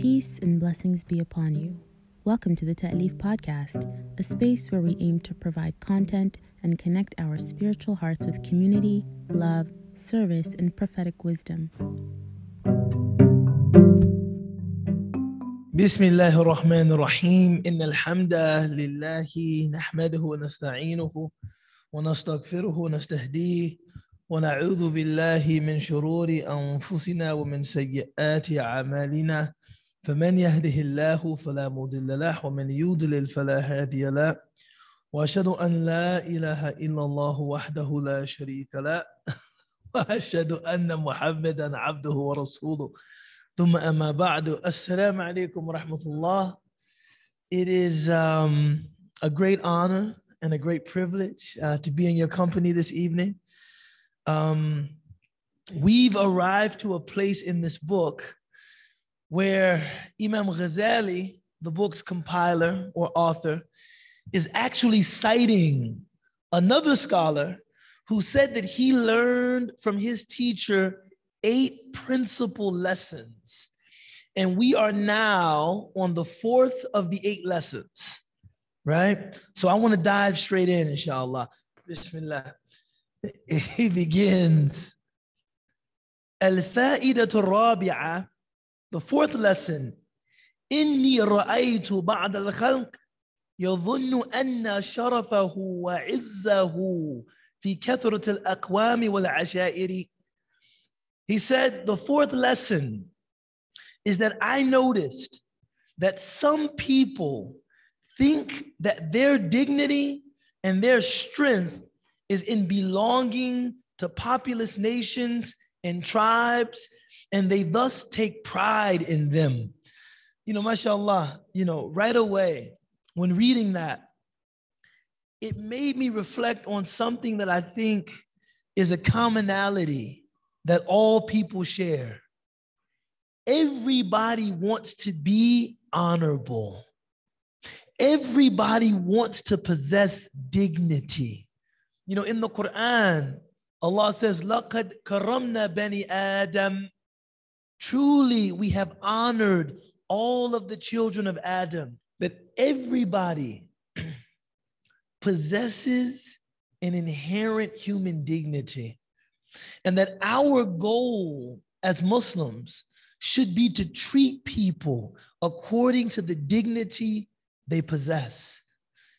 Peace and blessings be upon you. Welcome to the Ta'leef Podcast, a space where we aim to provide content and connect our spiritual hearts with community, love, service, and prophetic wisdom. بسم الله الرحمن الرحيم إن الحمد لله نحمده ونستعينه ونستغفره ونستهديه ونعوذ بالله من شرور أنفسنا ومن سيئات أعمالنا فمن يهده الله فلا مضل له ومن يضلل فلا هادي له. وأشهد أن لا إله إلا الله وحده لا شريك له. وأشهد أن محمدا عبده ورسوله. ثم أما بعد السلام عليكم ورحمة الله. It is um, a great honor and a great privilege uh, to be in your company this evening. Um, we've arrived to a place in this book where Imam Ghazali, the book's compiler or author, is actually citing another scholar who said that he learned from his teacher eight principal lessons. And we are now on the fourth of the eight lessons, right? So I want to dive straight in, inshallah. Bismillah. He begins. الفائدة الرابعة the fourth lesson إني رأيت بعض الخلق يظن أن شرفه وعزه في كثرة الأقوام والعشائر He said the fourth lesson is that I noticed that some people think that their dignity and their strength is in belonging to populous nations and tribes, and they thus take pride in them. You know, mashallah, you know, right away when reading that, it made me reflect on something that I think is a commonality that all people share. Everybody wants to be honorable. Everybody wants to possess dignity. You know, in the Quran, Allah says, لَقَدْ كَرَمْنَا بَنِي Adam. Truly, we have honored all of the children of Adam, that everybody possesses an inherent human dignity. And that our goal as Muslims should be to treat people according to the dignity they possess,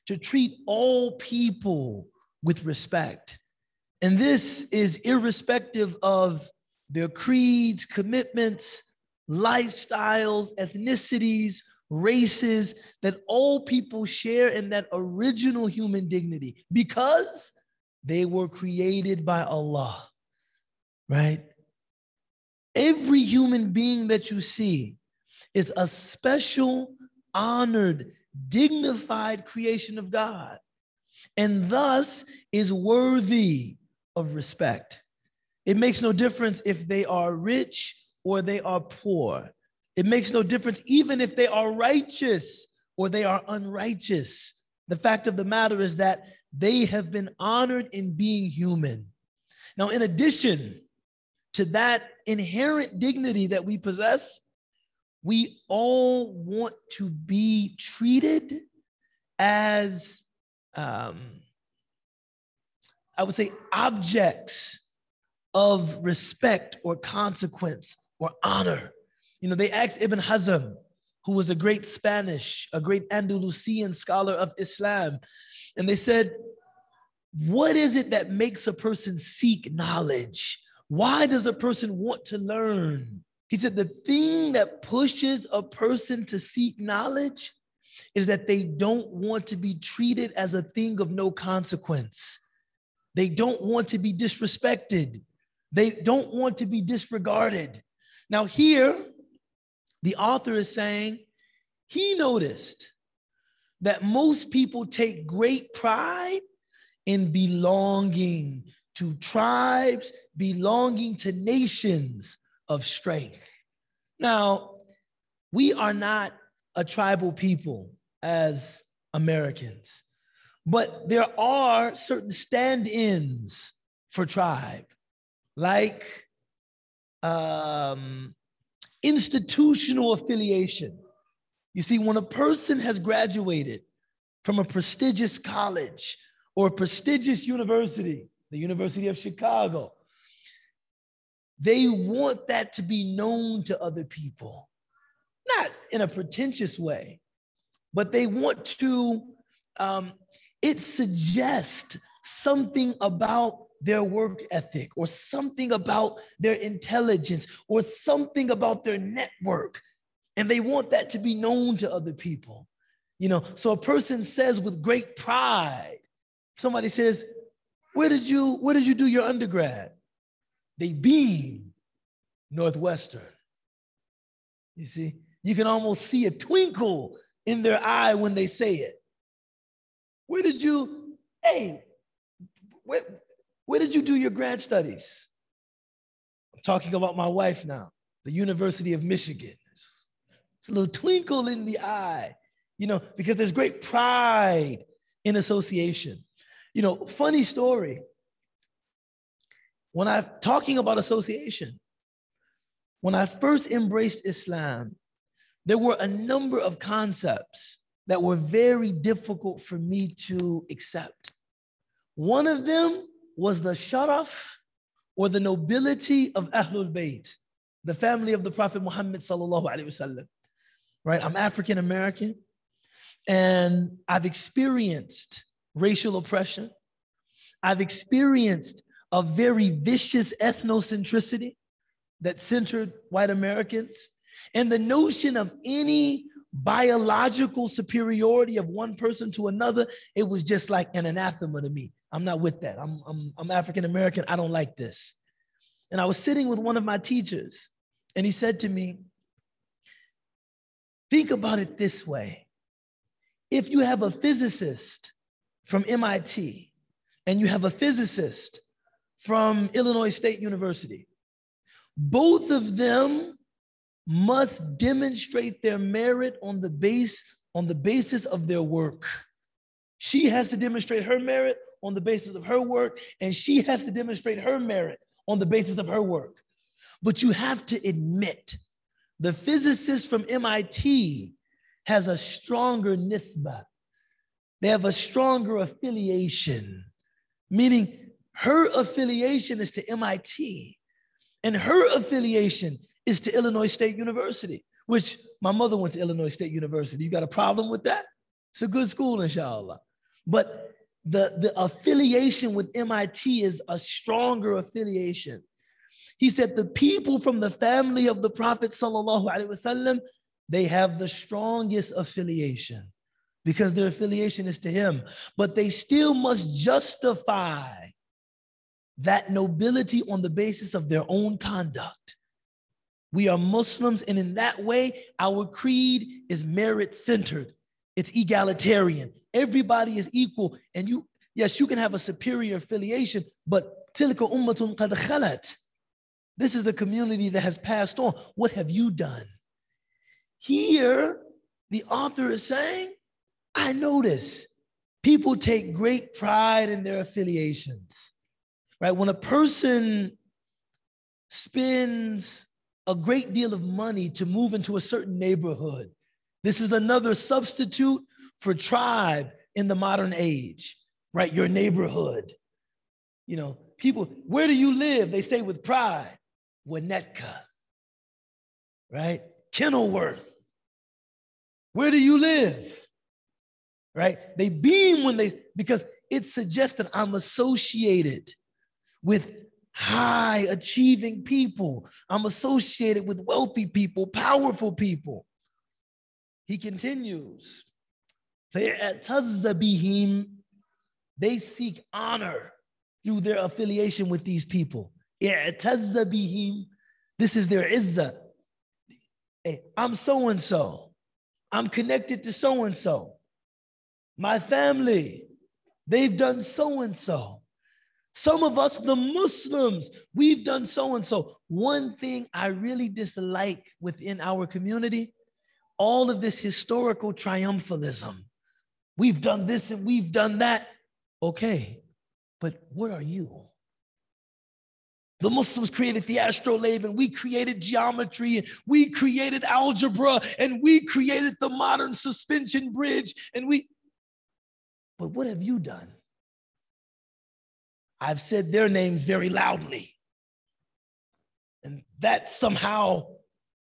to treat all people with respect. and this is irrespective of their creeds, commitments, lifestyles, ethnicities, races, that all people share in that original human dignity because they were created by Allah, right? Every human being that you see is a special, honored, dignified creation of God, and thus is worthy of respect. It makes no difference if they are rich or they are poor. It makes no difference even if they are righteous or they are unrighteous. The fact of the matter is that they have been honored in being human. Now, in addition to that inherent dignity that we possess, we all want to be treated as, um, I would say, objects of respect or consequence or honor. You know, they asked Ibn Hazm, who was a great Spanish, a great Andalusian scholar of Islam, and they said, What is it that makes a person seek knowledge? Why does a person want to learn? He said, The thing that pushes a person to seek knowledge is that they don't want to be treated as a thing of no consequence. They don't want to be disrespected. They don't want to be disregarded. Now, here, the author is saying he noticed that most people take great pride in belonging to tribes, belonging to nations of strength. Now, we are not a tribal people as Americans, but there are certain stand ins for tribe, like um, institutional affiliation. You see, when a person has graduated from a prestigious college or a prestigious university, the University of Chicago, they want that to be known to other people, not in a pretentious way, but they want to, um, it suggests something about their work ethic or something about their intelligence or something about their network. And they want that to be known to other people. You know, so a person says with great pride, somebody says, Where did you where did you do your undergrad? They beam Northwestern. You see, you can almost see a twinkle in their eye when they say it. Where did you, hey, where, where did you do your grad studies? I'm talking about my wife now, the University of Michigan. It's, it's a little twinkle in the eye, you know, because there's great pride in association. You know, funny story. When I'm talking about association, when I first embraced Islam, there were a number of concepts that were very difficult for me to accept. One of them was the sharaf or the nobility of Ahlul Bayt, the family of the Prophet Muhammad sallallahu alaihi wasallam. Right? I'm African American and I've experienced racial oppression. I've experienced a very vicious ethnocentricity that centered white Americans. And the notion of any biological superiority of one person to another, it was just like an anathema to me. I'm not with that. I'm, I'm, I'm African American. I don't like this. And I was sitting with one of my teachers, and he said to me, Think about it this way. If you have a physicist from MIT and you have a physicist from Illinois State University, both of them must demonstrate their merit on the base on the basis of their work. She has to demonstrate her merit on the basis of her work, and she has to demonstrate her merit on the basis of her work. But you have to admit, the physicist from MIT has a stronger nisba. They have a stronger affiliation, meaning her affiliation is to MIT, and her affiliation is to Illinois State University, which my mother went to Illinois State University. You got a problem with that? It's a good school, inshallah. But the, the affiliation with MIT is a stronger affiliation. He said the people from the family of the Prophet wasallam, they have the strongest affiliation because their affiliation is to him, but they still must justify that nobility on the basis of their own conduct. We are Muslims, and in that way, our creed is merit centered, it's egalitarian. Everybody is equal, and you, yes, you can have a superior affiliation, but tilka ummatun qad khalat. This is a community that has passed on. What have you done? Here, the author is saying, I notice people take great pride in their affiliations, right? When a person spends a great deal of money to move into a certain neighborhood. This is another substitute for tribe in the modern age, right? Your neighborhood. You know, people, where do you live? They say with pride, Winnetka, right? Kenilworth. Where do you live? Right? They beam when they, because it suggests that I'm associated with high achieving people. I'm associated with wealthy people, powerful people. He continues, they seek honor through their affiliation with these people. This is their izzah. Hey, I'm so and so. I'm connected to so and so. My family, they've done so and so. Some of us, the Muslims, we've done so and so. One thing I really dislike within our community all of this historical triumphalism. We've done this and we've done that. Okay, but what are you? The Muslims created the astrolabe and we created geometry and we created algebra and we created the modern suspension bridge and we. But what have you done? I've said their names very loudly. And that somehow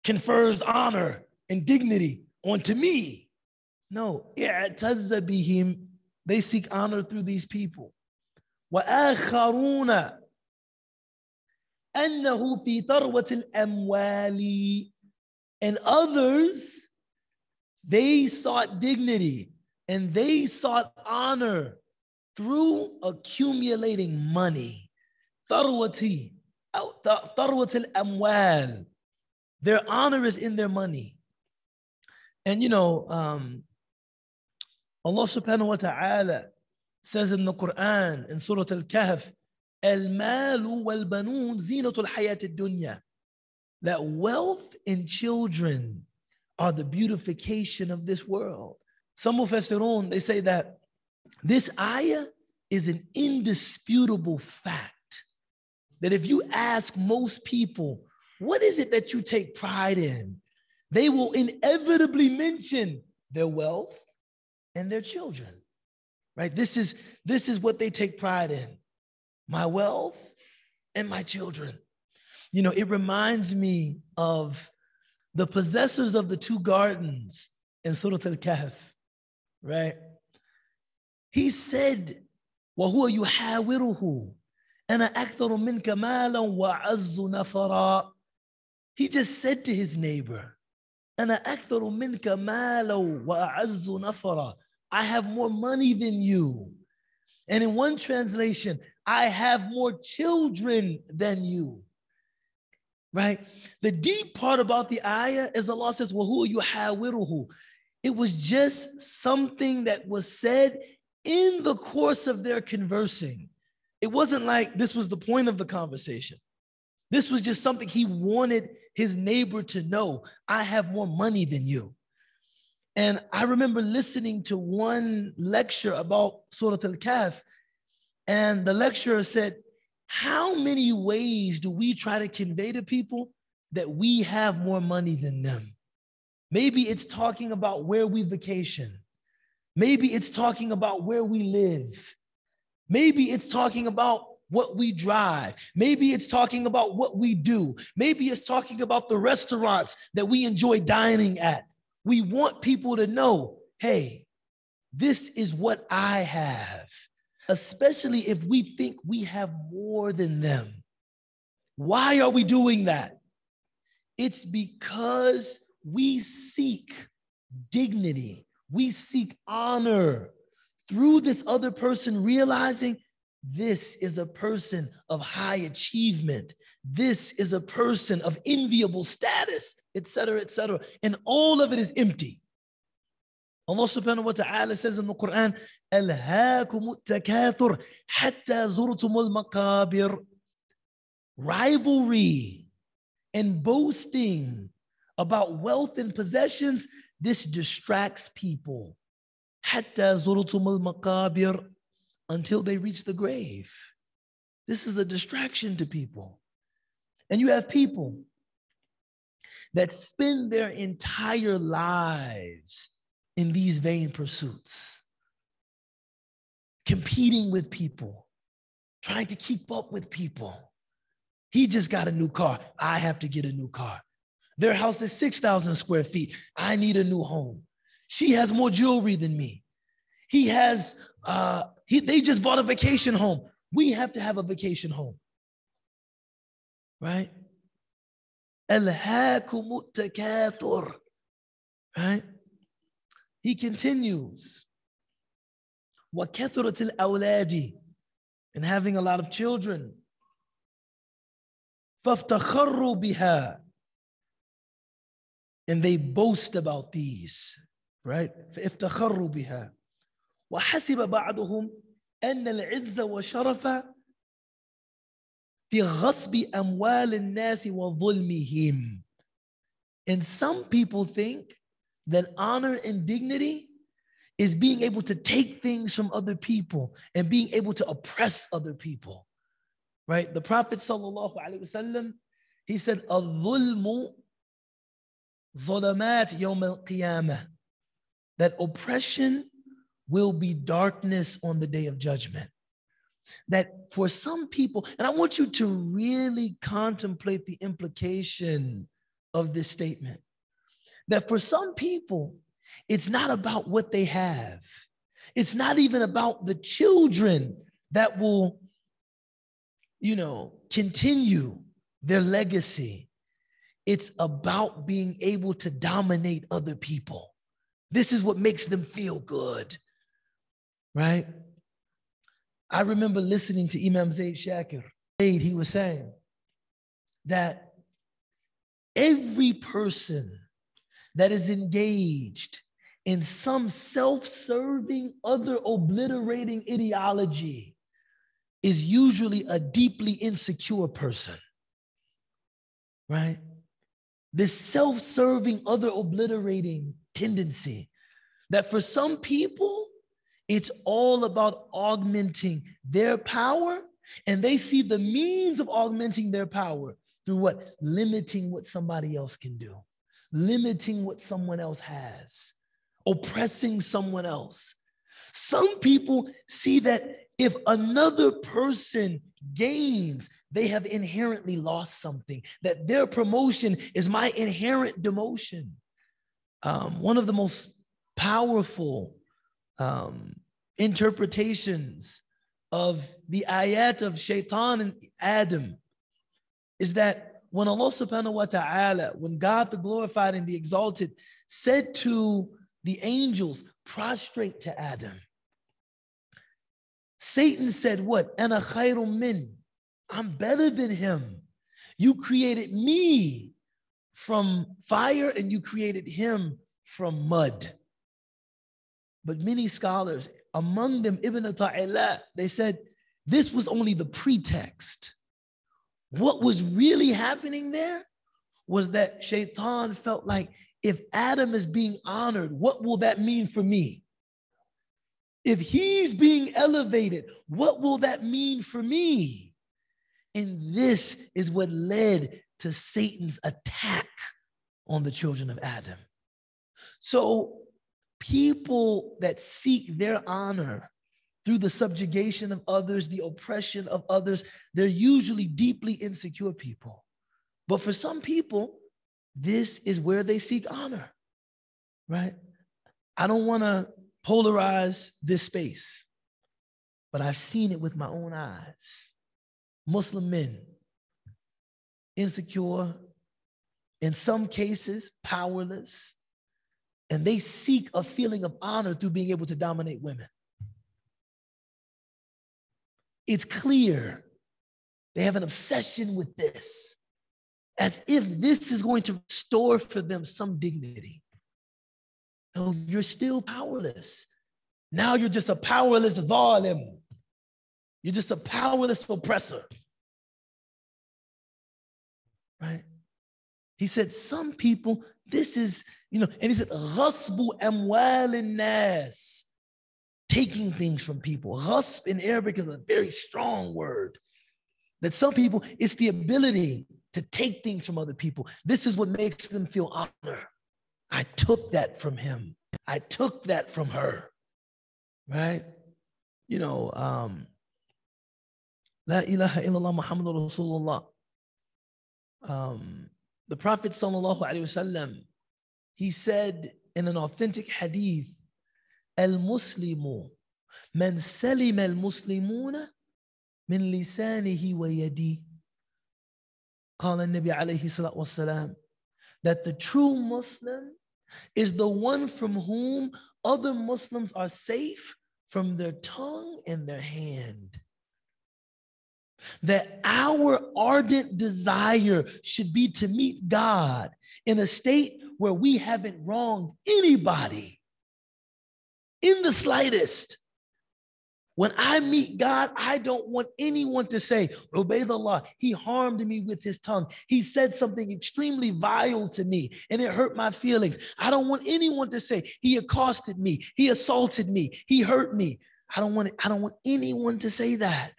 confers honor and dignity onto me. No, they seek honor through these people. وآخرون أنه في ثروة الأموال and others they sought dignity and they sought honor through accumulating money ثروة ثروة الأموال their honor is in their money and you know um, Allah subhanahu wa ta'ala says in the Quran in Surah Al-Kahf المال والبنون زينة الحياة الدنيا that wealth and children are the beautification of this world. Some mufassirun, they say that this ayah is an indisputable fact that if you ask most people, what is it that you take pride in? They will inevitably mention their wealth and their children. Right? This is this is what they take pride in my wealth, and my children. You know, it reminds me of the possessors of the two gardens in Surah Al Kahf, right? He said, وهو يحاوره أنا أكثر منك مالا وأعز نفرا He just said to his neighbor, أنا أكثر منك مالا وأعز نفرا I have more money than you. And in one translation, I have more children than you. Right? The deep part about the ayah is Allah says, Wahu yuhawiruhu. It was just something that was said in the course of their conversing. It wasn't like this was the point of the conversation. This was just something he wanted his neighbor to know. I have more money than you. And I remember listening to one lecture about Surah Al Kahf, and the lecturer said, How many ways do we try to convey to people that we have more money than them? Maybe it's talking about where we vacation. Maybe it's talking about where we live. Maybe it's talking about what we drive. Maybe it's talking about what we do. Maybe it's talking about the restaurants that we enjoy dining at. We want people to know hey, this is what I have especially if we think we have more than them. Why are we doing that? It's because we seek dignity, we seek honor through this other person, realizing this is a person of high achievement. This is a person of enviable status, etc., etc. And all of it is empty. Allah subhanahu wa ta'ala says in the Quran, Alhaakum hatta zurtumul makabir. Rivalry and boasting about wealth and possessions this distracts people. حتى زرتم المقابر until they reach the grave. This is a distraction to people. And you have people that spend their entire lives in these vain pursuits, competing with people, trying to keep up with people. He just got a new car. I have to get a new car. Their house is 6,000 square feet. I need a new home. She has more jewelry than me. He has, uh, he, they just bought a vacation home. We have to have a vacation home. Right? Right? He continues, وَكَثُرَةِ الْأَوْلَادِ And having a lot of children. فَافْتَخَرُّوا بِهَا And they boast about these, right? فَافْتَخَرُّوا بِهَا وحسب بعضهم أن العز وشرف في غصب أموال الناس وظلمهم. And some people think that honor and dignity is being able to take things from other people and being able to oppress other people. right? The Prophet sallallahu alaihi wasallam, he said, "Al-dhulmu zulamat yawm al-qiyamah." That oppression will be darkness on the day of judgment. That for some people, and I want you to really contemplate the implication of this statement. That for some people, it's not about what they have. It's not even about the children that will, you know, continue their legacy. It's about being able to dominate other people. This is what makes them feel good, right? I remember listening to Imam Zaid Shakir. He was saying that every person that is engaged in some self serving, other obliterating ideology is usually a deeply insecure person, right? This self serving, other obliterating tendency that for some people, it's all about augmenting their power, and they see the means of augmenting their power through what? Limiting what somebody else can do, limiting what someone else has, oppressing someone else. Some people see that if another person gains, they have inherently lost something, that their promotion is my inherent demotion. Um, one of the most powerful um, interpretations of the ayat of shaitan and Adam is that when Allah subhanahu wa ta'ala, when God the glorified and the exalted said to the angels, prostrate to Adam. Satan said, What? Ana khayrun min. I'm better than him. You created me from fire and you created him from mud. But many scholars, among them Ibn Ata'illah, they said this was only the pretext. What was really happening there was that Shaitan felt like if Adam is being honored, what will that mean for me? If he's being elevated, what will that mean for me? And this is what led to Satan's attack on the children of Adam. So, people that seek their honor through the subjugation of others, the oppression of others, they're usually deeply insecure people. But for some people, this is where they seek honor, right? I don't want to polarize this space, but I've seen it with my own eyes. Muslim men, insecure, in some cases, powerless, and they seek a feeling of honor through being able to dominate women. It's clear they have an obsession with this as if this is going to restore for them some dignity. No, you're still powerless. Now you're just a powerless zalim. You're just a powerless oppressor. Right? He said, Some people, this is, you know, and he said, Ghasbu amwalin nas, taking things from people. Ghasb in Arabic is a very strong word. That some people, it's the ability to take things from other people. This is what makes them feel honor. I took that from him. I took that from her. Right? You know, um, La ilaha illallah Muhammad Rasulullah. Um, the Prophet sallallahu alaihi wasallam, he said in an authentic hadith, "Al-Muslimu man salim al-Muslimuna min lisanihi wa yadihi." قال النبي عليه الصلاة والسلام that the true Muslim is the one from whom other Muslims are safe from their tongue and their hand. That our ardent desire should be to meet God in a state where we haven't wronged anybody in the slightest. When I meet God, I don't want anyone to say, Ubaydullah. he harmed me with his tongue. He said something extremely vile to me and it hurt my feelings. I don't want anyone to say he accosted me, he assaulted me, he hurt me. I don't want I don't want anyone to say that.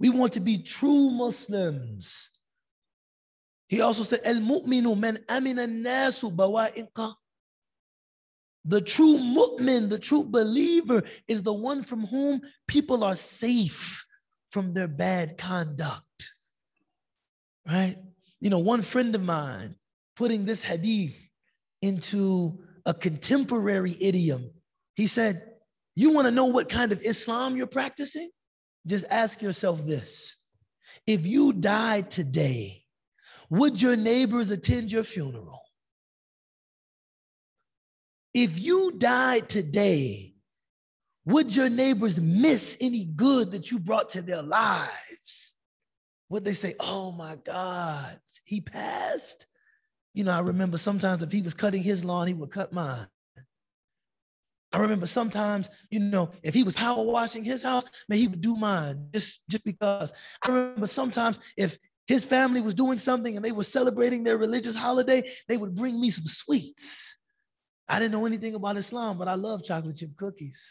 We want to be true Muslims. He also said, "El mu'minu man amina nasu bawa'inqa." The true mu'min, the true believer, is the one from whom people are safe from their bad conduct. Right? You know, one friend of mine putting this hadith into a contemporary idiom, he said, You want to know what kind of Islam you're practicing? Just ask yourself this if you died today, would your neighbors attend your funeral? If you died today, would your neighbors miss any good that you brought to their lives? Would they say, Oh my God, he passed? You know, I remember sometimes if he was cutting his lawn, he would cut mine. I remember sometimes, you know, if he was power washing his house, man, he would do mine just, just because. I remember sometimes if his family was doing something and they were celebrating their religious holiday, they would bring me some sweets. I didn't know anything about Islam, but I love chocolate chip cookies.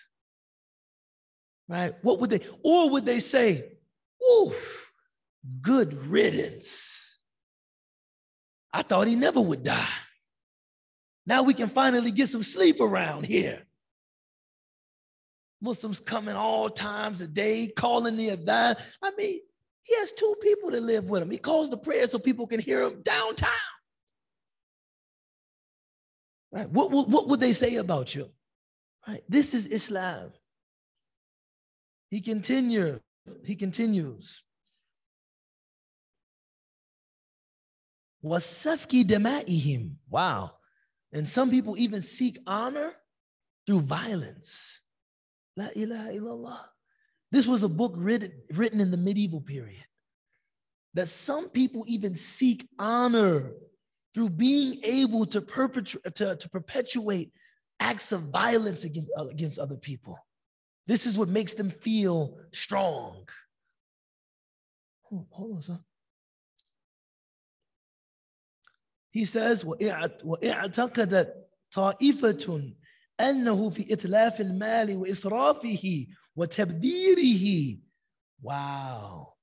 Right? What would they, or would they say, oof, good riddance. I thought he never would die. Now we can finally get some sleep around here. Muslims coming all times a day, calling the adhan. I mean, he has two people to live with him. He calls the prayer so people can hear him downtown. Right? What, what, what would they say about you? Right? This is Islam. He continues. He continues. Wasafki dema'ihim. Wow. And some people even seek honor through violence. La ilaha illallah. This was a book written, written in the medieval period. That some people even seek honor through being able to, perpetrate, to, to perpetuate acts of violence against, uh, against other people. This is what makes them feel strong. Hold on, son. He says, وَإِعْتَقَدَتْ طَائِفَةٌ أنه في إتلاف المال وإسرافه وتبذيره. Wow.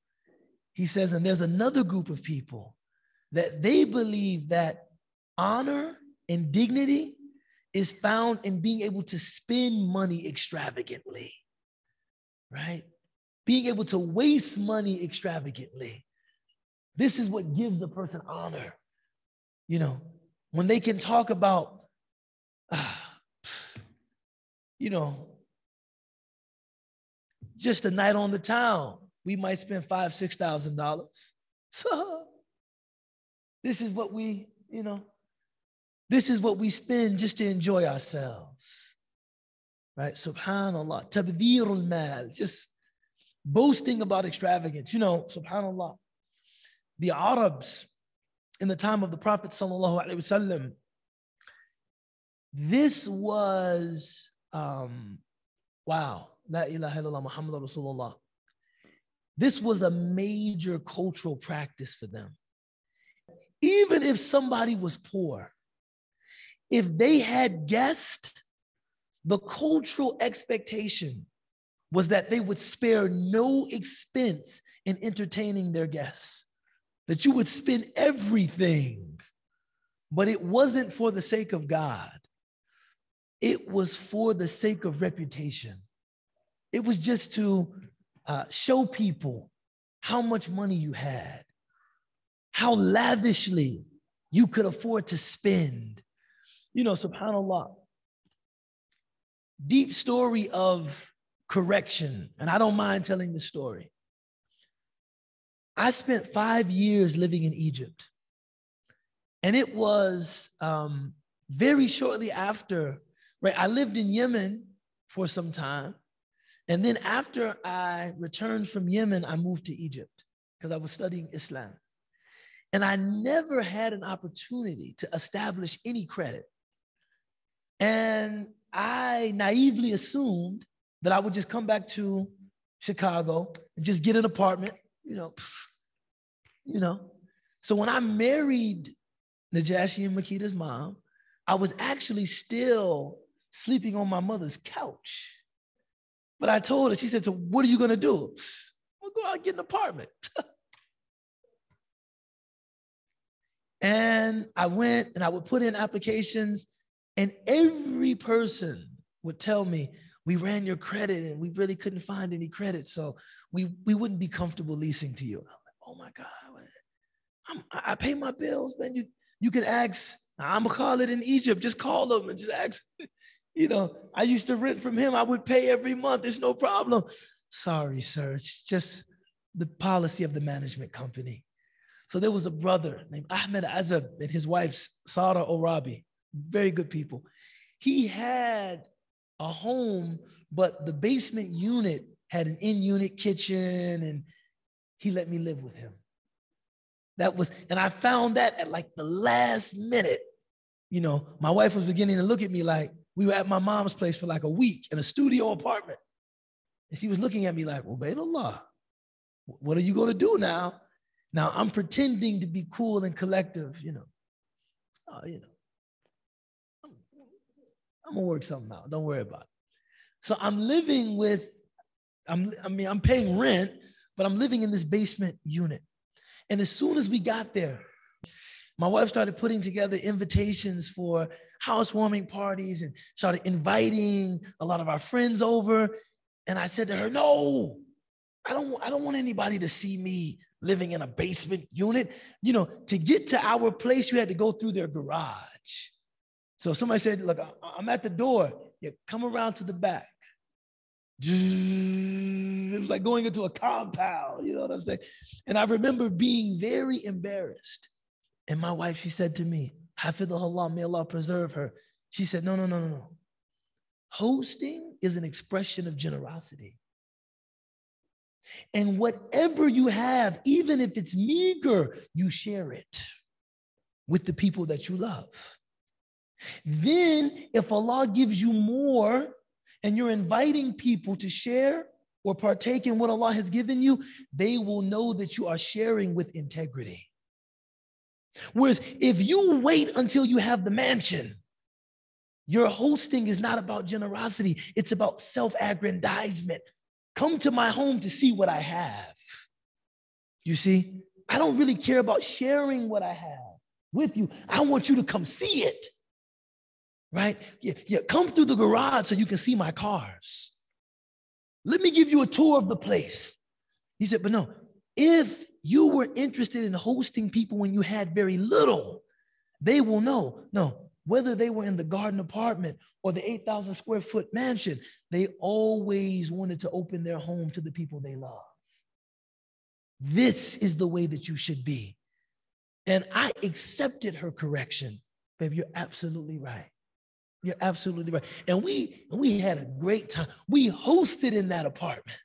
He says, and there's another group of people that they believe that honor and dignity is found in being able to spend money extravagantly, right? Being able to waste money extravagantly. This is what gives a person honor. You know, when they can talk about, ah, you know, just a night on the town, we might spend five, six thousand dollars. So this is what we, you know, this is what we spend just to enjoy ourselves. Right? Subhanallah. Tabdirul mal. Just boasting about extravagance. You know, subhanallah. The Arabs in the time of the Prophet sallallahu alaihi wasallam, this was um, wow, La ilaha illallah Muhammad Rasulullah. This was a major cultural practice for them. Even if somebody was poor, if they had guests, the cultural expectation was that they would spare no expense in entertaining their guests, that you would spend everything. But it wasn't for the sake of God. It was for the sake of reputation. It was just to uh, show people how much money you had, how lavishly you could afford to spend. You know, subhanAllah, deep story of correction. And I don't mind telling the story. I spent five years living in Egypt. And it was um, very shortly after right? I lived in Yemen for some time. And then after I returned from Yemen, I moved to Egypt because I was studying Islam. And I never had an opportunity to establish any credit. And I naively assumed that I would just come back to Chicago and just get an apartment, you know, you know. So when I married Najashi and Makita's mom, I was actually still sleeping on my mother's couch. But I told her, she said, So what are you gonna do? I'm go out and get an apartment. and I went and I would put in applications, and every person would tell me, we ran your credit and we really couldn't find any credit. So we, we wouldn't be comfortable leasing to you. I'm like, oh my God, I'm, i pay my bills, man. You, you can ask, I'm gonna call it in Egypt. Just call them and just ask. You know, I used to rent from him. I would pay every month. There's no problem. Sorry, sir. It's just the policy of the management company. So there was a brother named Ahmed Azab and his wife, Sarah Orabi. Very good people. He had a home, but the basement unit had an in unit kitchen, and he let me live with him. That was, and I found that at like the last minute. You know, my wife was beginning to look at me like we were at my mom's place for like a week in a studio apartment. And she was looking at me like, well, Allah, what are you going to do now? Now I'm pretending to be cool and collective, you know. Oh, you know, I'm, I'm gonna work something out. Don't worry about it. So I'm living with, I'm, I mean, I'm paying rent, but I'm living in this basement unit. And as soon as we got there, my wife started putting together invitations for housewarming parties and started inviting a lot of our friends over. And I said to her, No, I don't, I don't want anybody to see me living in a basement unit. You know, to get to our place, you had to go through their garage. So somebody said, Look, I'm at the door. Yeah, come around to the back. It was like going into a compound, you know what I'm saying? And I remember being very embarrassed. And my wife, she said to me, Hafidullah, may Allah preserve her. She said, No, no, no, no, no. Hosting is an expression of generosity. And whatever you have, even if it's meager, you share it with the people that you love. Then, if Allah gives you more, and you're inviting people to share or partake in what Allah has given you, they will know that you are sharing with integrity. Whereas if you wait until you have the mansion, your hosting is not about generosity, it's about self aggrandizement. Come to my home to see what I have. You see, I don't really care about sharing what I have with you. I want you to come see it right? Yeah, yeah, come through the garage so you can see my cars. Let me give you a tour of the place. He said, but no, if you were interested in hosting people when you had very little, they will know. No, whether they were in the garden apartment or the 8,000 square foot mansion, they always wanted to open their home to the people they love. This is the way that you should be. And I accepted her correction. Baby, you're absolutely right. You're absolutely right. And we we had a great time. We hosted in that apartment,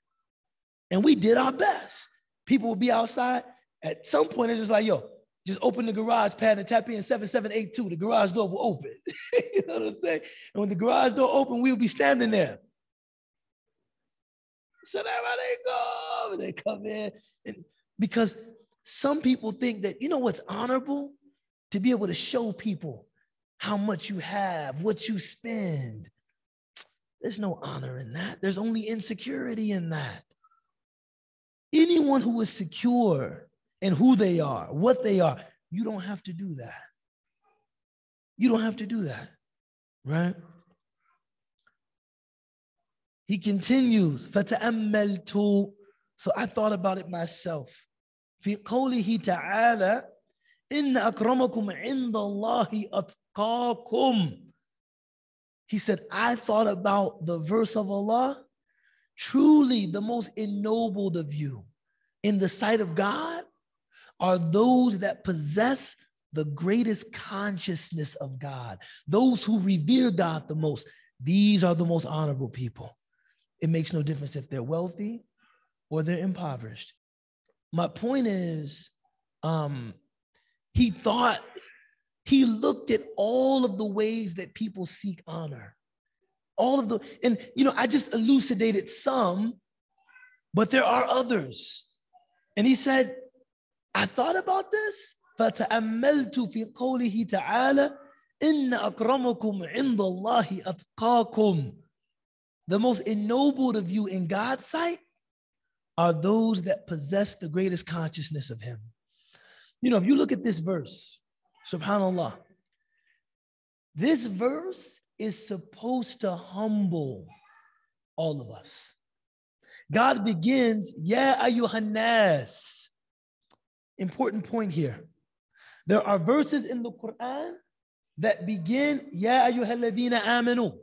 and we did our best. People would be outside. At some point, it's just like, yo, just open the garage pad and tap in 7782. The garage door will open. you know what I'm saying? And when the garage door open, we'll be standing there. So they go. They come in. And because some people think that, you know what's honorable? To be able to show people how much you have, what you spend. There's no honor in that. There's only insecurity in that. Anyone who is secure in who they are, what they are, you don't have to do that. You don't have to do that, right? He continues, فَتَأَمَّلْتُ So I thought about it myself. في قوله تعالى إن أكرمكم عند الله أتقاكم. He said, I thought about the verse of Allah. Truly, the most ennobled of you in the sight of God are those that possess the greatest consciousness of God, those who revere God the most. These are the most honorable people. It makes no difference if they're wealthy or they're impoverished. My point is, um, he thought, he looked at all of the ways that people seek honor All of the, and you know, I just elucidated some, but there are others. And he said, I thought about this. فتأملت في قوله تعالى إن أكرمكم عند الله أتقاكم The most ennobled of you in God's sight are those that possess the greatest consciousness of Him. You know, if you look at this verse, subhanAllah, this verse is supposed to humble all of us. God begins, Ya ayyuhannas. Important point here. There are verses in the Quran that begin, Ya ayyuhalladhina amanu.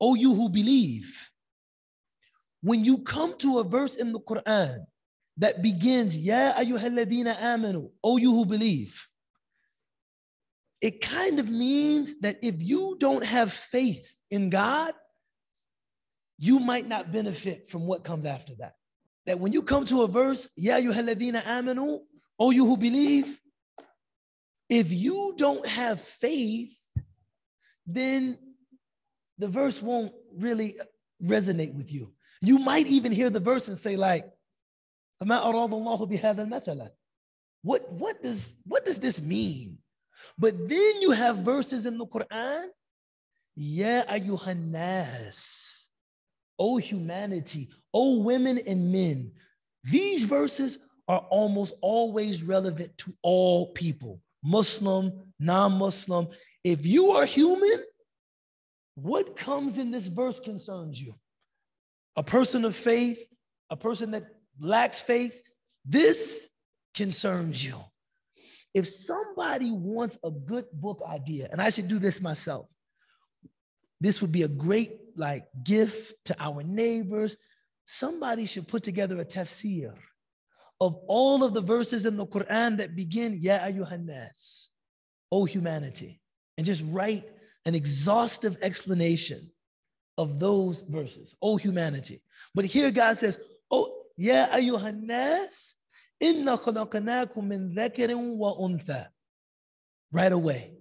O you who believe. When you come to a verse in the Quran that begins, Ya ayyuhalladhina amanu, O you who believe, it kind of means that if you don't have faith in God, you might not benefit from what comes after that. That when you come to a verse, Ya ayyuhalladhina amanu, O you who believe, if you don't have faith, then the verse won't really resonate with you. You might even hear the verse and say, like, what, what, does, what does this mean? But then you have verses in the Quran, Ya ayyuhannas, O humanity, O women and men. These verses are almost always relevant to all people, Muslim, non Muslim. If you are human, what comes in this verse concerns you a person of faith, a person that lacks faith, this concerns you. If somebody wants a good book idea, and I should do this myself, this would be a great like gift to our neighbors. Somebody should put together a tafsir of all of the verses in the Quran that begin Ya ayyuhannas, O humanity, and just write an exhaustive explanation of those verses, O humanity. But here God says, Oh, Ya ayyuhannas, Right away.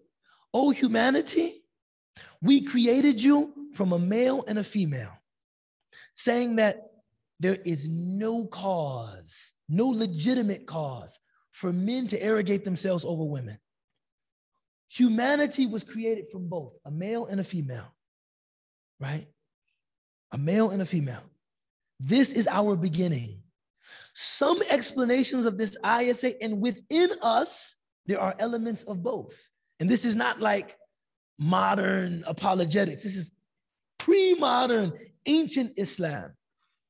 O humanity, we created you from a male and a female, saying that there is no cause, no legitimate cause for men to arrogate themselves over women. Humanity was created from both a male and a female, right? A male and a female. This is our beginning Some explanations of this ayah say, and within us, there are elements of both. And this is not like modern apologetics. This is pre-modern ancient Islam.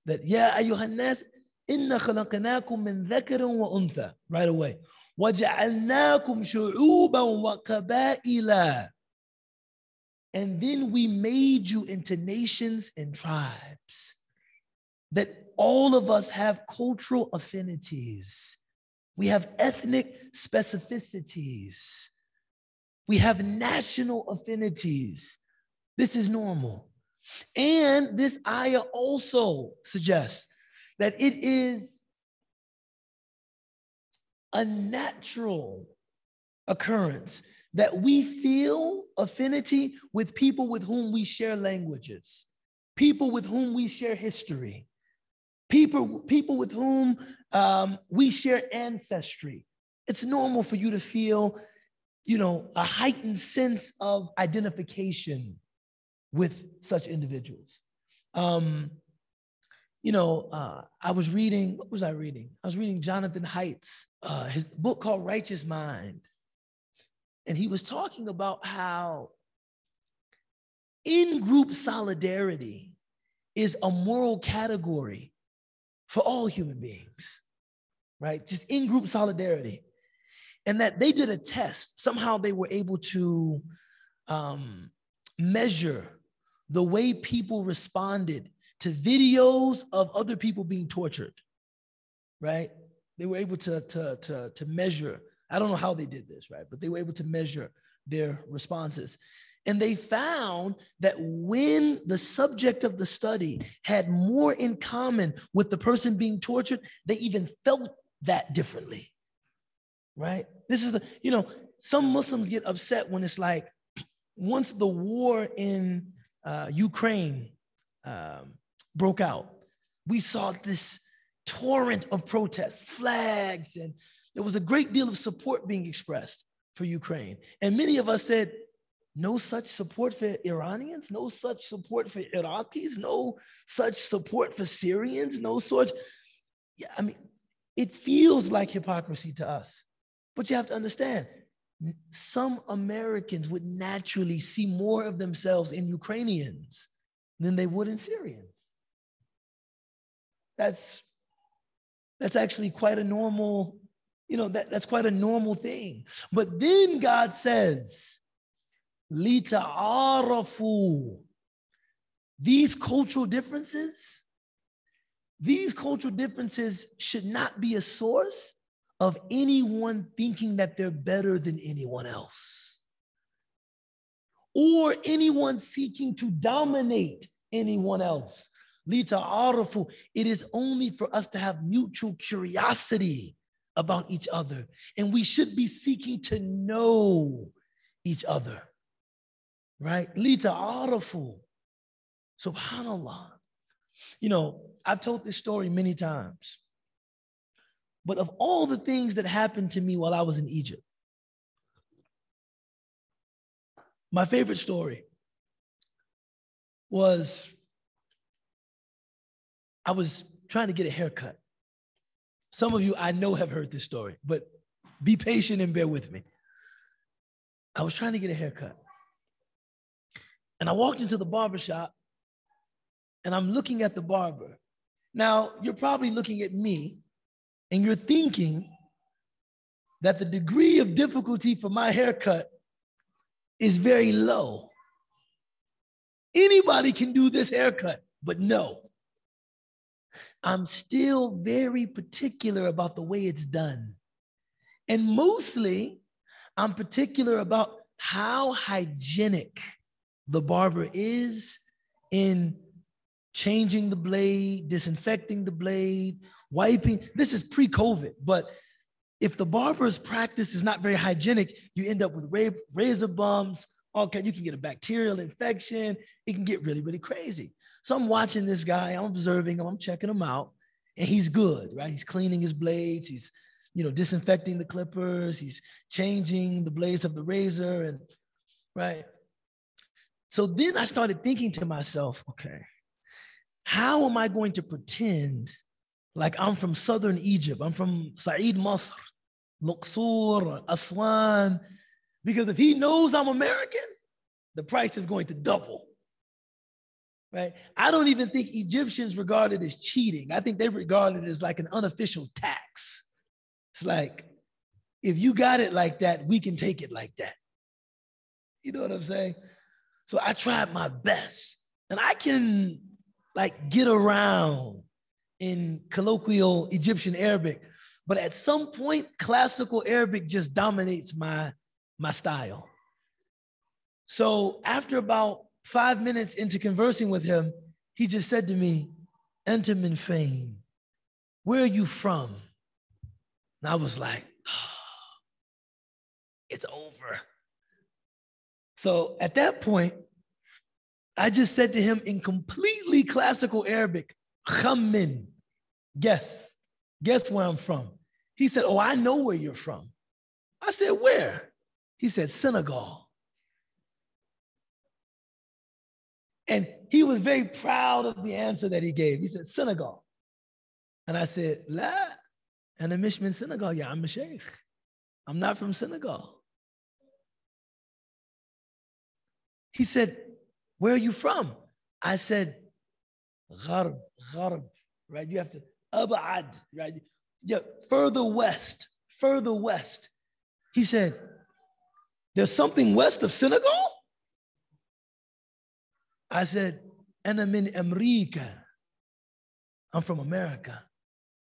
That ya ayyuhannas inna khalaqnakum min dhakarin wa untha right away. وَجَعَلْنَاكُمْ شُعُوبًا وَقَبَائِلًا And then we made you into nations and tribes. That all of us have cultural affinities. We have ethnic specificities. We have national affinities. This is normal. And this ayah also suggests that it is a natural occurrence that we feel affinity with people with whom we share languages, people with whom we share history, people, people with whom um, we share ancestry. It's normal for you to feel, you know, a heightened sense of identification with such individuals. Um, you know, uh, I was reading, what was I reading? I was reading Jonathan Haidt's, uh, his book called Righteous Mind. And he was talking about how in group solidarity is a moral category for all human beings, right? Just in group solidarity. And that they did a test. Somehow they were able to um, measure the way people responded to videos of other people being tortured, right? They were able to, to, to, to measure. I don't know how they did this, right? But they were able to measure their responses. And they found that when the subject of the study had more in common with the person being tortured, they even felt that differently. Right? This is the, you know, some Muslims get upset when it's like, once the war in uh, Ukraine um, broke out, we saw this torrent of protests, flags, and there was a great deal of support being expressed for Ukraine. And many of us said, no such support for Iranians, no such support for Iraqis, no such support for Syrians, no such. yeah, I mean, it feels like hypocrisy to us. But you have to understand, some Americans would naturally see more of themselves in Ukrainians than they would in Syrians. That's that's actually quite a normal, you know, that, that's quite a normal thing. But then God says, Lita arafu. These cultural differences, these cultural differences should not be a source of anyone thinking that they're better than anyone else or anyone seeking to dominate anyone else. Lita arafu. It is only for us to have mutual curiosity about each other, and we should be seeking to know each other. Right? Lita arafu. Subhanallah. You know, I've told this story many times, but of all the things that happened to me while I was in Egypt, my favorite story was I was trying to get a haircut. Some of you I know have heard this story, but be patient and bear with me. I was trying to get a haircut. And I walked into the barber shop and I'm looking at the barber. Now, you're probably looking at me and you're thinking that the degree of difficulty for my haircut is very low. Anybody can do this haircut, but no. I'm still very particular about the way it's done. And mostly, I'm particular about how hygienic the barber is in changing the blade, disinfecting the blade, wiping. This is pre COVID, but if the barber's practice is not very hygienic, you end up with razor bumps. Okay, you can get a bacterial infection. It can get really, really crazy. So I'm watching this guy, I'm observing him, I'm checking him out, and he's good, right? He's cleaning his blades, he's, you know, disinfecting the clippers, he's changing the blades of the razor, and right. So then I started thinking to myself, okay, how am I going to pretend like I'm from southern Egypt? I'm from Said Masr, Luxor, Aswan, because if he knows I'm American, the price is going to double right? I don't even think Egyptians regard it as cheating. I think they regard it as like an unofficial tax. It's like, if you got it like that, we can take it like that. You know what I'm saying? So I tried my best. And I can like get around in colloquial Egyptian Arabic, but at some point, classical Arabic just dominates my, my style. So after about five minutes into conversing with him, he just said to me, Enter min fame. Where are you from? And I was like, oh, it's over. So at that point, I just said to him in completely classical Arabic, Khammin, guess, guess where I'm from. He said, Oh, I know where you're from. I said, Where? He said, Senegal. And he was very proud of the answer that he gave. He said, Senegal. And I said, La, and the Mishman Senegal, yeah, I'm a sheikh. I'm not from Senegal. He said, Where are you from? I said, Gharb, Gharb, right? You have to, Abad, right? Yeah, further west, further west. He said, There's something west of Senegal? I said, and I'm in America. I'm from America.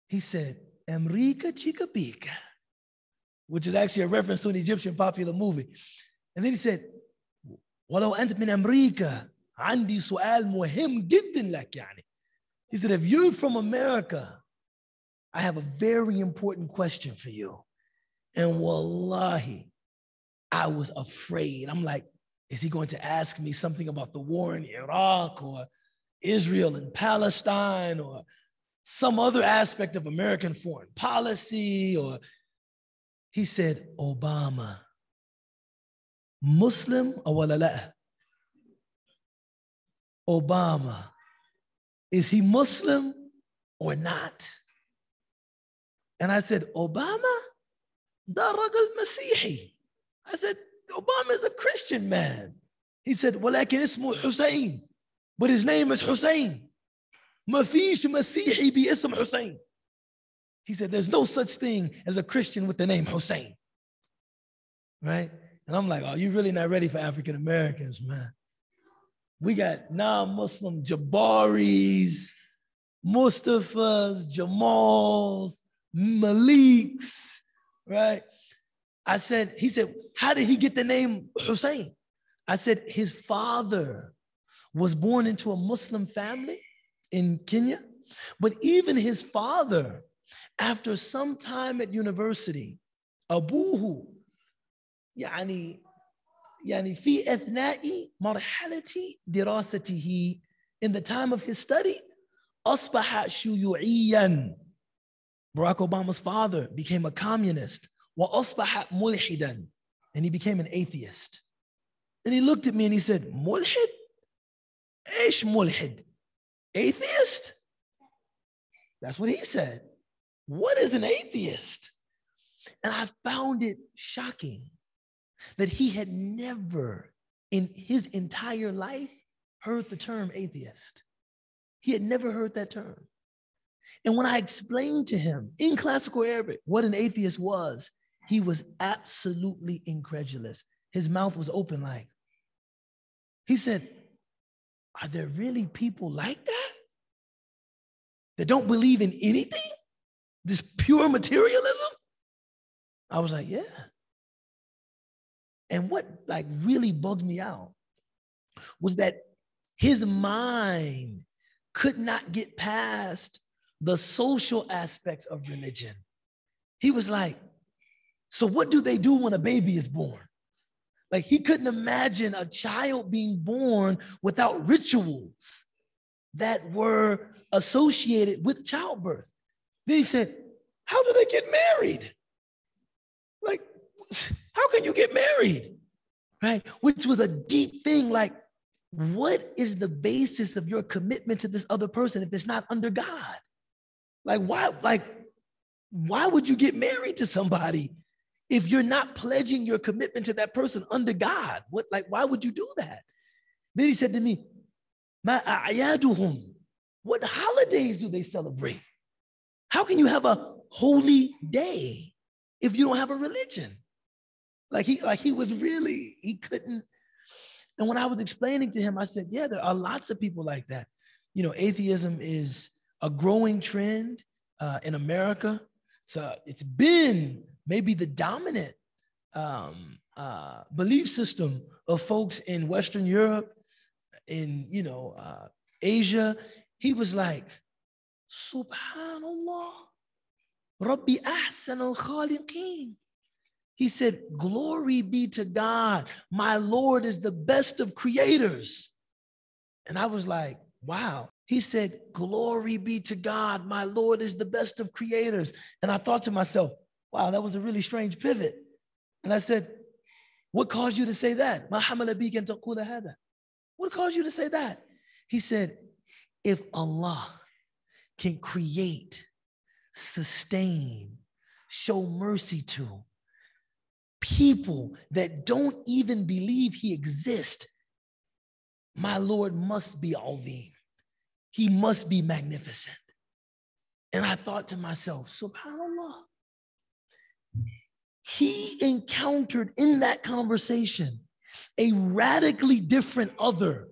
He said, America Chica Pica, which is actually a reference to an Egyptian popular movie. And then he said, ولو أنت من أمريكا عندي سؤال مهم جدا لك يعني. He said, if you're from America, I have a very important question for you. And wallahi, I was afraid. I'm like, is he going to ask me something about the war in Iraq or Israel and Palestine or some other aspect of American foreign policy? Or he said, Obama, Muslim or walala? Obama, is he Muslim or not? And I said, Obama? Da rajul Masihi. I said, Obama is a Christian man. He said, ولكن اسمه Hussein. But his name is Hussein. ما فيش مسيحي باسم Hussein. He said, there's no such thing as a Christian with the name Hussein. Right? And I'm like, oh, you really not ready for African Americans, man. We got non-Muslim Jabaris, Mustafas, Jamals, Maliks, right? I said, he said, how did he get the name Hussein? I said, his father was born into a Muslim family in Kenya, but even his father, after some time at university, Abuhu, يعني يعني في أثناء مرحلة دراسته in the time of his study أصبح شيوعيا Barack Obama's father became a communist وأصبح ملحدا and he became an atheist and he looked at me and he said ملحد ايش ملحد atheist that's what he said what is an atheist and I found it shocking that he had never in his entire life heard the term atheist. He had never heard that term. And when I explained to him in classical Arabic what an atheist was, he was absolutely incredulous. His mouth was open like, he said, Are there really people like that? That don't believe in anything? This pure materialism? I was like, Yeah. And what like really bugged me out was that his mind could not get past the social aspects of religion. He was like, so what do they do when a baby is born? Like he couldn't imagine a child being born without rituals that were associated with childbirth. Then he said, How do they get married? Like, how can you get married? Right? Which was a deep thing. Like, what is the basis of your commitment to this other person if it's not under God? Like, why, like, why would you get married to somebody if you're not pledging your commitment to that person under God? What, like, why would you do that? Then he said to me, a'yaduhum. What holidays do they celebrate? How can you have a holy day if you don't have a religion? Like he, like he was really, he couldn't. And when I was explaining to him, I said, yeah, there are lots of people like that. You know, atheism is a growing trend uh, in America. So it's been maybe the dominant um, uh, belief system of folks in Western Europe, in you know uh, Asia. He was like, Subhanallah, Rabbi Ahsan al Khaliqeen. He said, Glory be to God. My Lord is the best of creators. And I was like, Wow. He said, Glory be to God. My Lord is the best of creators. And I thought to myself, Wow, that was a really strange pivot. And I said, What caused you to say that? What caused you to say that? He said, If Allah can create, sustain, show mercy to, people that don't even believe he exists, my Lord must be Alvim. He must be magnificent. And I thought to myself, subhanAllah. He encountered in that conversation a radically different other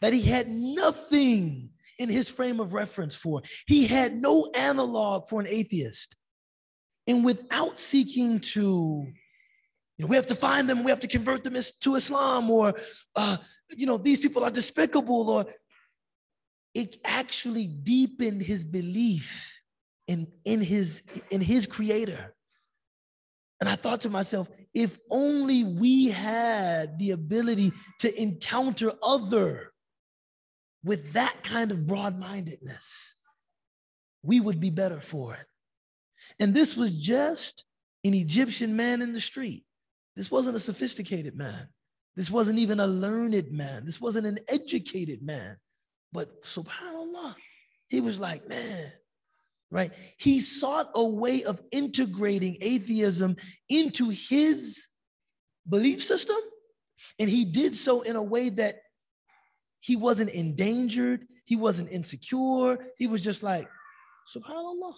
that he had nothing in his frame of reference for. He had no analog for an atheist. And without seeking to you know, we have to find them, we have to convert them to Islam, or, uh, you know, these people are despicable, or it actually deepened his belief in, in, his, in his creator. And I thought to myself, if only we had the ability to encounter other with that kind of broad mindedness, we would be better for it. And this was just an Egyptian man in the street. This wasn't a sophisticated man. This wasn't even a learned man. This wasn't an educated man. But subhanAllah, he was like, man, right? He sought a way of integrating atheism into his belief system. And he did so in a way that he wasn't endangered, he wasn't insecure. He was just like, SubhanAllah,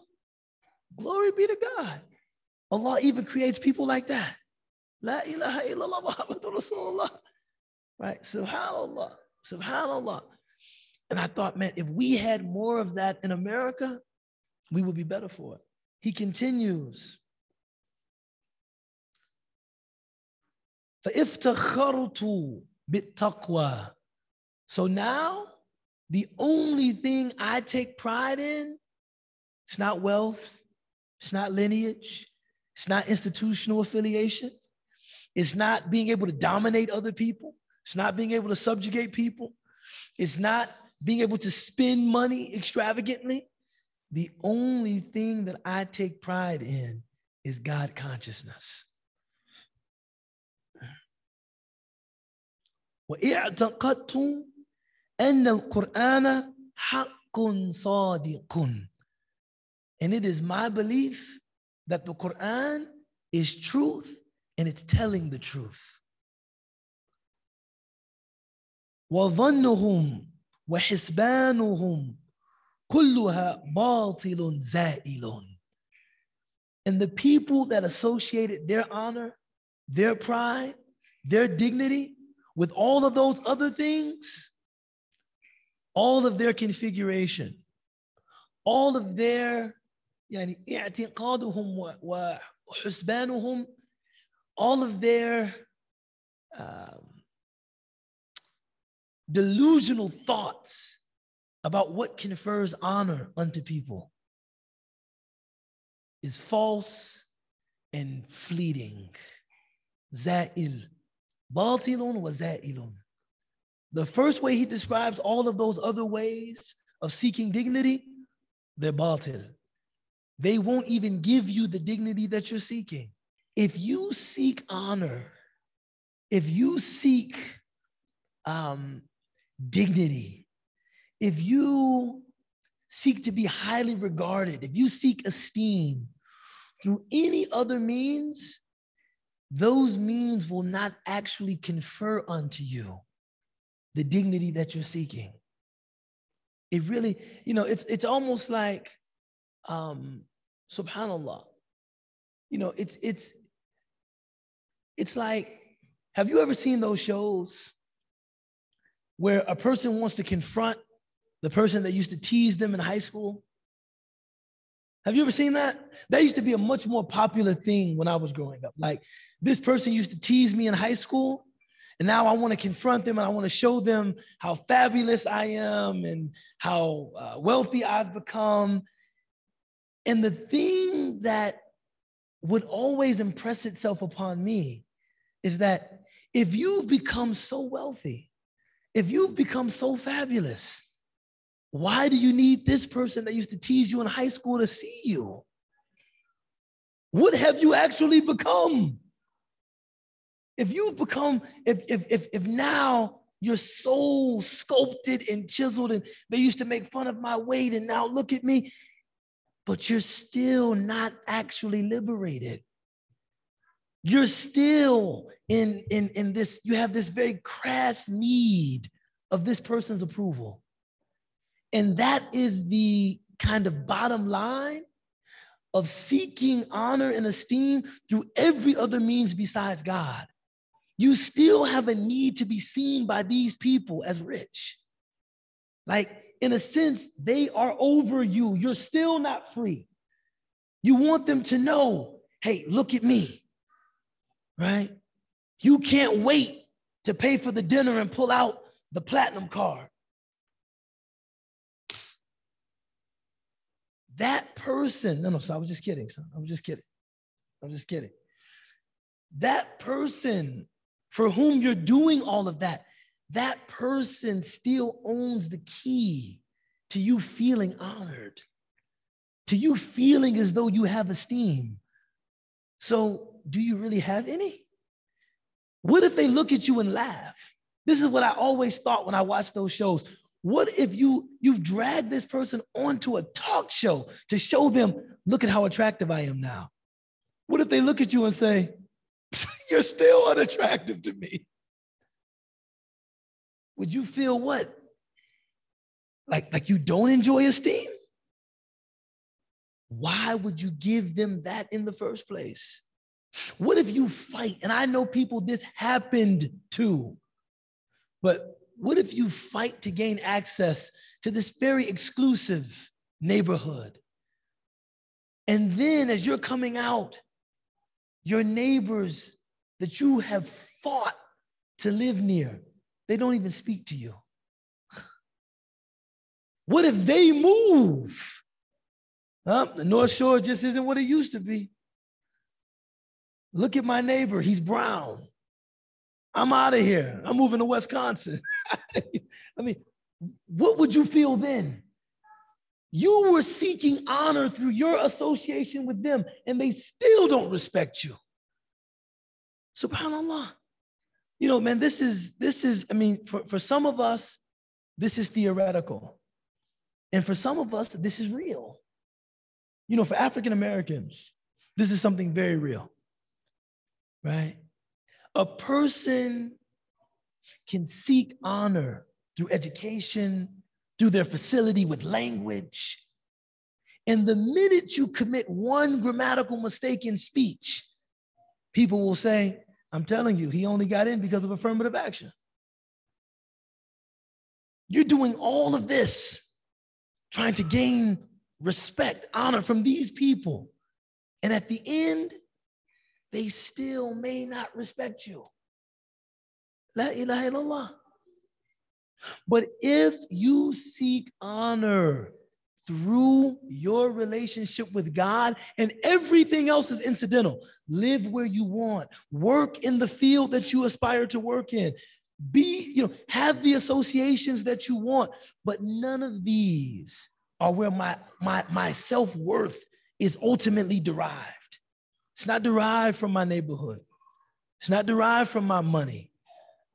glory be to God. Allah even creates people like that. La ilaha illallah Muhammadur Rasulullah. Right? SubhanAllah. SubhanAllah. And I thought, man, if we had more of that in America, we would be better for it. He continues. فَإِفْتَخَرْتُ بِالتَّقْوَى So now, the only thing I take pride in, it's not wealth, it's not lineage, it's not institutional affiliation, it's not being able to dominate other people, it's not being able to subjugate people, it's not being able to spend money extravagantly. The only thing that I take pride in is God consciousness. واعتقدت أن القرآن حق صادق and it is my belief that the Quran is truth and it's telling the truth. وظنهم وحسبانهم كلها باطل زائل and the people that associated their honor, their pride, their dignity with all of those other things, all of their configuration, all of their يعني اعتقادهم وحسبانهم all of their um, delusional thoughts about what confers honor unto people is false and fleeting. Za'il. Batilun was za'ilun. The first way he describes all of those other ways of seeking dignity, they're batil. They won't even give you the dignity that you're seeking. If you seek honor, if you seek um, dignity, if you seek to be highly regarded, if you seek esteem through any other means, those means will not actually confer unto you the dignity that you're seeking. It really, you know, it's it's almost like um subhanallah. You know, it's it's it's like have you ever seen those shows where a person wants to confront the person that used to tease them in high school? Have you ever seen that? That used to be a much more popular thing when I was growing up. Like this person used to tease me in high school, and now I want to confront them and I want to show them how fabulous I am and how uh, wealthy I've become. And the thing that would always impress itself upon me is that if you've become so wealthy, if you've become so fabulous, why do you need this person that used to tease you in high school to see you? What have you actually become? If you've become, if if if, if now you're so sculpted and chiseled, and they used to make fun of my weight, and now look at me, but you're still not actually liberated. You're still in, in, in this, you have this very crass need of this person's approval. And that is the kind of bottom line of seeking honor and esteem through every other means besides God. You still have a need to be seen by these people as rich. Like, in a sense, they are over you. You're still not free. You want them to know, hey, look at me, right? You can't wait to pay for the dinner and pull out the platinum card. That person, no, no, so I was just kidding, son. I was just kidding. I'm just kidding. That person for whom you're doing all of that, that person still owns the key to you feeling honored, to you feeling as though you have esteem. So, do you really have any? What if they look at you and laugh? This is what I always thought when I watched those shows. What if you you've dragged this person onto a talk show to show them, look at how attractive I am now? What if they look at you and say, you're still unattractive to me? Would you feel what? Like, like you don't enjoy esteem? Why would you give them that in the first place? What if you fight? And I know people this happened to, but what if you fight to gain access to this very exclusive neighborhood? And then as you're coming out, your neighbors that you have fought to live near, they don't even speak to you. What if they move? Huh? The North Shore just isn't what it used to be. Look at my neighbor, he's brown. I'm out of here. I'm moving to Wisconsin. I mean, what would you feel then? You were seeking honor through your association with them, and they still don't respect you. SubhanAllah. You know, man, this is, this is, I mean, for, for some of us, this is theoretical. And for some of us, this is real. You know, for African Americans, this is something very real, right? A person can seek honor through education, through their facility with language. And the minute you commit one grammatical mistake in speech, people will say, I'm telling you, he only got in because of affirmative action. You're doing all of this trying to gain respect, honor from these people. And at the end, they still may not respect you. La ilaha illallah. But if you seek honor through your relationship with God, and everything else is incidental, live where you want, work in the field that you aspire to work in, be, you know, have the associations that you want, but none of these are where my my my self-worth is ultimately derived. It's not derived from my neighborhood. It's not derived from my money.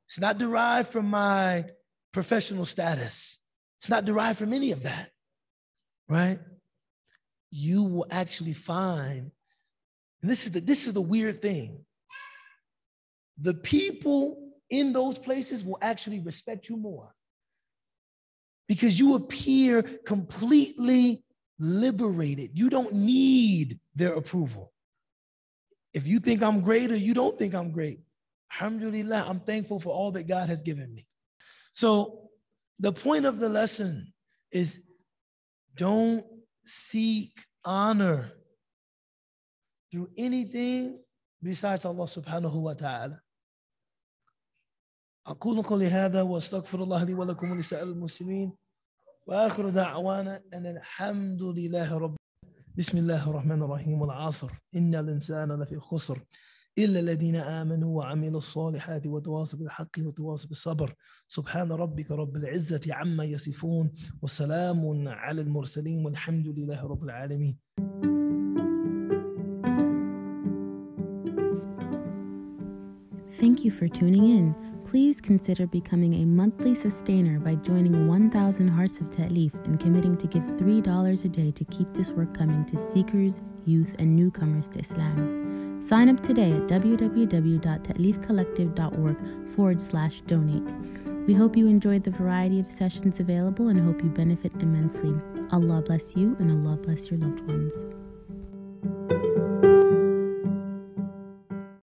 It's not derived from my professional status. It's not derived from any of that, right? You will actually find, and this is the, this is the weird thing. The people in those places will actually respect you more because you appear completely liberated. You don't need their approval. If you think I'm great or you don't think I'm great, alhamdulillah, I'm thankful for all that God has given me. So the point of the lesson is don't seek honor through anything besides Allah subhanahu wa ta'ala. أقول قولي هذا وأستغفر الله لي ولكم ولسائر المسلمين وآخر دعوانا أن الحمد لله رب بسم الله الرحمن الرحيم والعصر. إن الإنسان لفي خسر إلا الذين آمنوا وعملوا الصالحات وتواصوا بالحق وتواصوا بالصبر. سبحان ربك رب العزة عما يصفون وسلام على المرسلين والحمد لله رب العالمين. Thank you for tuning in. Please consider becoming a monthly sustainer by joining 1000 Hearts of Ta'leef and committing to give $3 a day to keep this work coming to seekers, youth, and newcomers to Islam. Sign up today at www.ta'leefcollective.org forward slash donate. We hope you enjoyed the variety of sessions available and hope you benefit immensely. Allah bless you and Allah bless your loved ones.